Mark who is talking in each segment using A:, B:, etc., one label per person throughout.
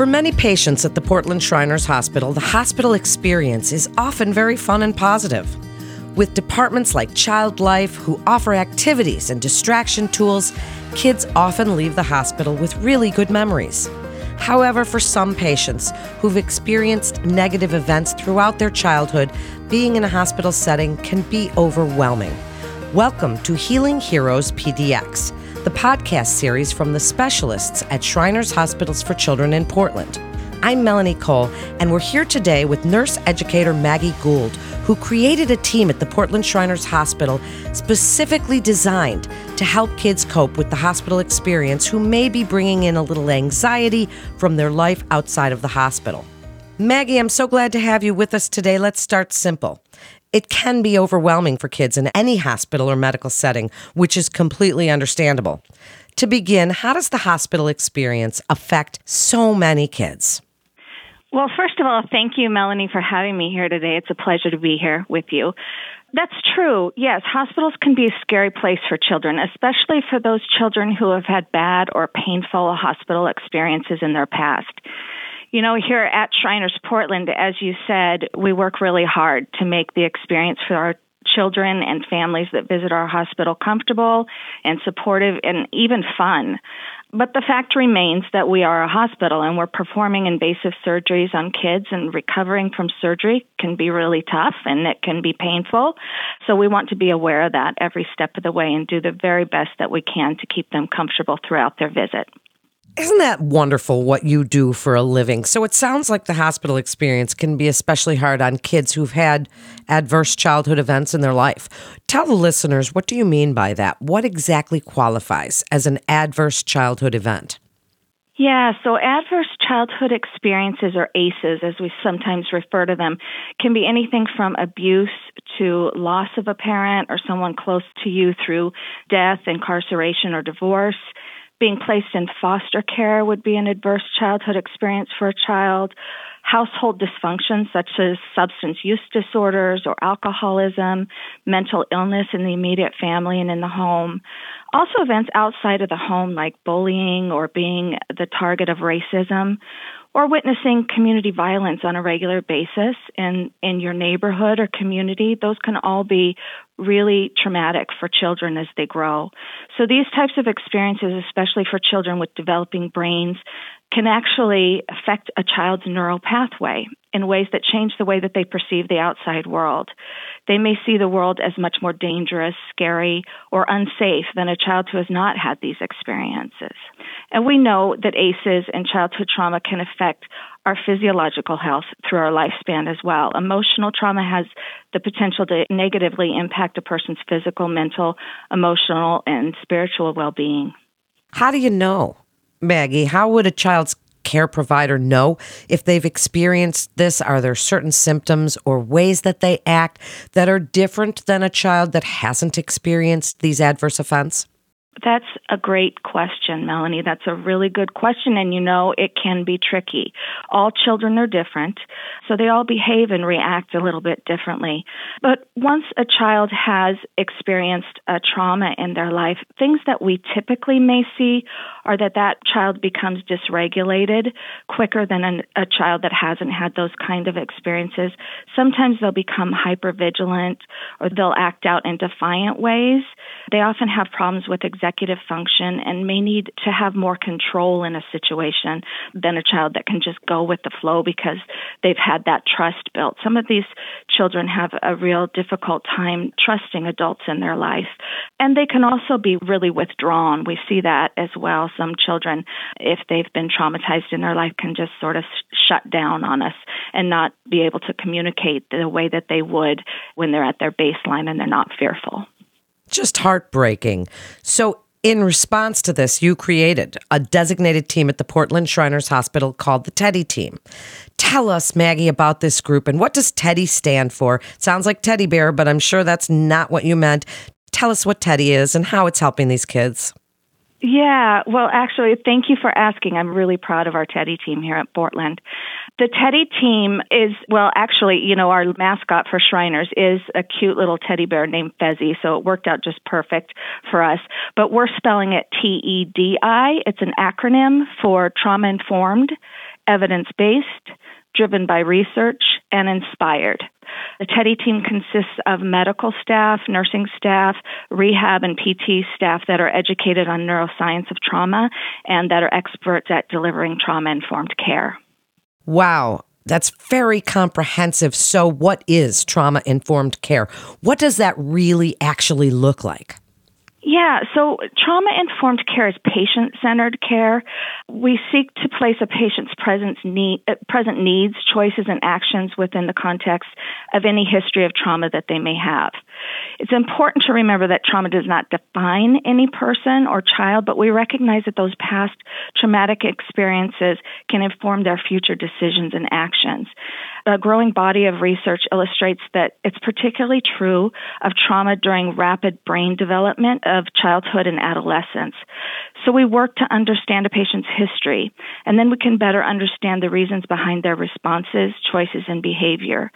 A: For many patients at the Portland Shriners Hospital, the hospital experience is often very fun and positive. With departments like Child Life who offer activities and distraction tools, kids often leave the hospital with really good memories. However, for some patients who've experienced negative events throughout their childhood, being in a hospital setting can be overwhelming. Welcome to Healing Heroes PDX, the podcast series from the specialists at Shriners Hospitals for Children in Portland. I'm Melanie Cole, and we're here today with nurse educator Maggie Gould, who created a team at the Portland Shriners Hospital specifically designed to help kids cope with the hospital experience who may be bringing in a little anxiety from their life outside of the hospital. Maggie, I'm so glad to have you with us today. Let's start simple. It can be overwhelming for kids in any hospital or medical setting, which is completely understandable. To begin, how does the hospital experience affect so many kids?
B: Well, first of all, thank you, Melanie, for having me here today. It's a pleasure to be here with you. That's true. Yes, hospitals can be a scary place for children, especially for those children who have had bad or painful hospital experiences in their past. You know, here at Shriners Portland, as you said, we work really hard to make the experience for our children and families that visit our hospital comfortable and supportive and even fun. But the fact remains that we are a hospital and we're performing invasive surgeries on kids, and recovering from surgery can be really tough and it can be painful. So we want to be aware of that every step of the way and do the very best that we can to keep them comfortable throughout their visit.
A: Isn't that wonderful what you do for a living? So it sounds like the hospital experience can be especially hard on kids who've had adverse childhood events in their life. Tell the listeners, what do you mean by that? What exactly qualifies as an adverse childhood event?
B: Yeah, so adverse childhood experiences, or ACEs as we sometimes refer to them, can be anything from abuse to loss of a parent or someone close to you through death, incarceration, or divorce being placed in foster care would be an adverse childhood experience for a child. Household dysfunction, such as substance use disorders or alcoholism, mental illness in the immediate family and in the home. Also, events outside of the home, like bullying or being the target of racism, or witnessing community violence on a regular basis in, in your neighborhood or community, those can all be really traumatic for children as they grow. So these types of experiences, especially for children with developing brains, can actually affect a child's neural pathway in ways that change the way that they perceive the outside world. They may see the world as much more dangerous, scary, or unsafe than a child who has not had these experiences. And we know that ACEs and childhood trauma can affect our physiological health through our lifespan as well. Emotional trauma has the potential to negatively impact a person's physical, mental, emotional, and spiritual well being.
A: How do you know? Maggie, how would a child's care provider know if they've experienced this? Are there certain symptoms or ways that they act that are different than a child that hasn't experienced these adverse events?
B: That's a great question, Melanie. That's a really good question. And you know, it can be tricky. All children are different, so they all behave and react a little bit differently. But once a child has experienced a trauma in their life, things that we typically may see are that that child becomes dysregulated quicker than an, a child that hasn't had those kind of experiences. Sometimes they'll become hypervigilant or they'll act out in defiant ways. They often have problems with executive function and may need to have more control in a situation than a child that can just go with the flow because they've had that trust built. Some of these children have a real difficult time trusting adults in their life. And they can also be really withdrawn. We see that as well. Some children, if they've been traumatized in their life, can just sort of shut down on us and not be able to communicate the way that they would when they're at their baseline and they're not fearful
A: just heartbreaking. So, in response to this, you created a designated team at the Portland Shriners Hospital called the Teddy Team. Tell us, Maggie, about this group and what does Teddy stand for? Sounds like teddy bear, but I'm sure that's not what you meant. Tell us what Teddy is and how it's helping these kids.
B: Yeah, well, actually, thank you for asking. I'm really proud of our Teddy team here at Portland. The Teddy team is, well, actually, you know, our mascot for Shriners is a cute little teddy bear named Fezzy, so it worked out just perfect for us. But we're spelling it T E D I. It's an acronym for trauma informed evidence based, driven by research, and inspired. The Teddy team consists of medical staff, nursing staff, rehab, and PT staff that are educated on neuroscience of trauma and that are experts at delivering trauma informed care.
A: Wow. That's very comprehensive. So, what is trauma informed care? What does that really actually look like?
B: Yeah, so trauma informed care is patient centered care. We seek to place a patient's need, uh, present needs, choices, and actions within the context of any history of trauma that they may have. It's important to remember that trauma does not define any person or child, but we recognize that those past traumatic experiences can inform their future decisions and actions a growing body of research illustrates that it's particularly true of trauma during rapid brain development of childhood and adolescence. So we work to understand a patient's history, and then we can better understand the reasons behind their responses, choices, and behavior.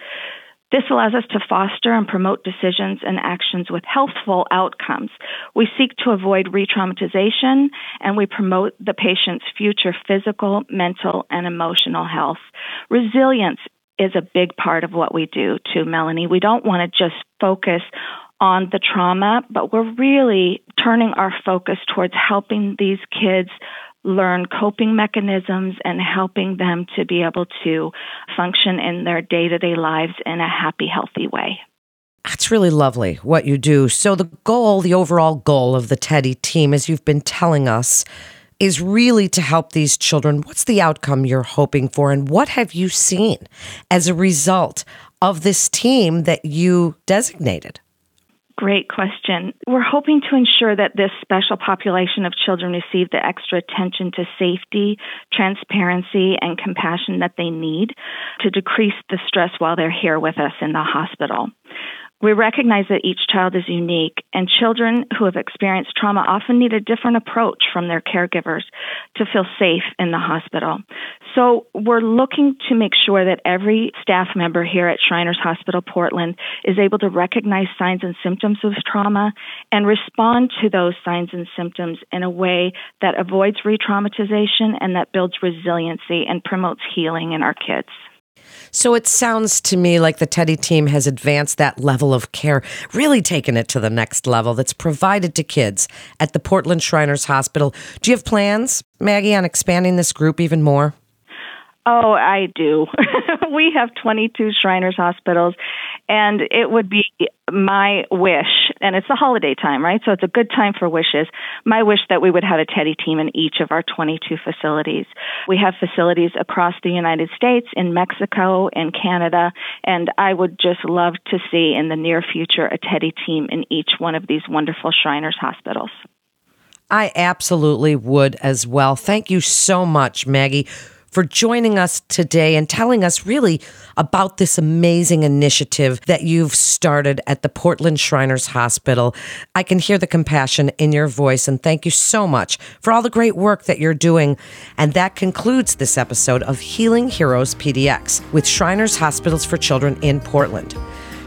B: This allows us to foster and promote decisions and actions with healthful outcomes. We seek to avoid re traumatization and we promote the patient's future physical, mental, and emotional health. Resilience is a big part of what we do too, Melanie. We don't want to just focus on the trauma, but we're really turning our focus towards helping these kids learn coping mechanisms and helping them to be able to function in their day to day lives in a happy, healthy way.
A: That's really lovely what you do. So, the goal, the overall goal of the Teddy team, as you've been telling us, is really to help these children. What's the outcome you're hoping for, and what have you seen as a result of this team that you designated?
B: Great question. We're hoping to ensure that this special population of children receive the extra attention to safety, transparency, and compassion that they need to decrease the stress while they're here with us in the hospital. We recognize that each child is unique, and children who have experienced trauma often need a different approach from their caregivers to feel safe in the hospital. So, we're looking to make sure that every staff member here at Shriners Hospital Portland is able to recognize signs and symptoms of trauma and respond to those signs and symptoms in a way that avoids re traumatization and that builds resiliency and promotes healing in our kids.
A: So it sounds to me like the Teddy team has advanced that level of care, really taken it to the next level that's provided to kids at the Portland Shriners Hospital. Do you have plans, Maggie, on expanding this group even more?
B: Oh, I do. we have 22 Shriners hospitals, and it would be my wish, and it's the holiday time, right? So it's a good time for wishes. My wish that we would have a Teddy team in each of our 22 facilities. We have facilities across the United States, in Mexico, in Canada, and I would just love to see in the near future a Teddy team in each one of these wonderful Shriners hospitals.
A: I absolutely would as well. Thank you so much, Maggie for joining us today and telling us really about this amazing initiative that you've started at the Portland Shriners Hospital. I can hear the compassion in your voice, and thank you so much for all the great work that you're doing. And that concludes this episode of Healing Heroes PDX with Shriners Hospitals for Children in Portland.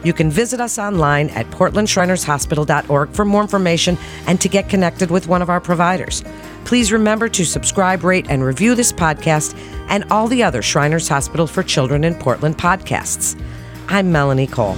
A: You can visit us online at portlandshrinershospital.org for more information and to get connected with one of our providers. Please remember to subscribe, rate, and review this podcast and all the other Shriners Hospital for Children in Portland podcasts. I'm Melanie Cole.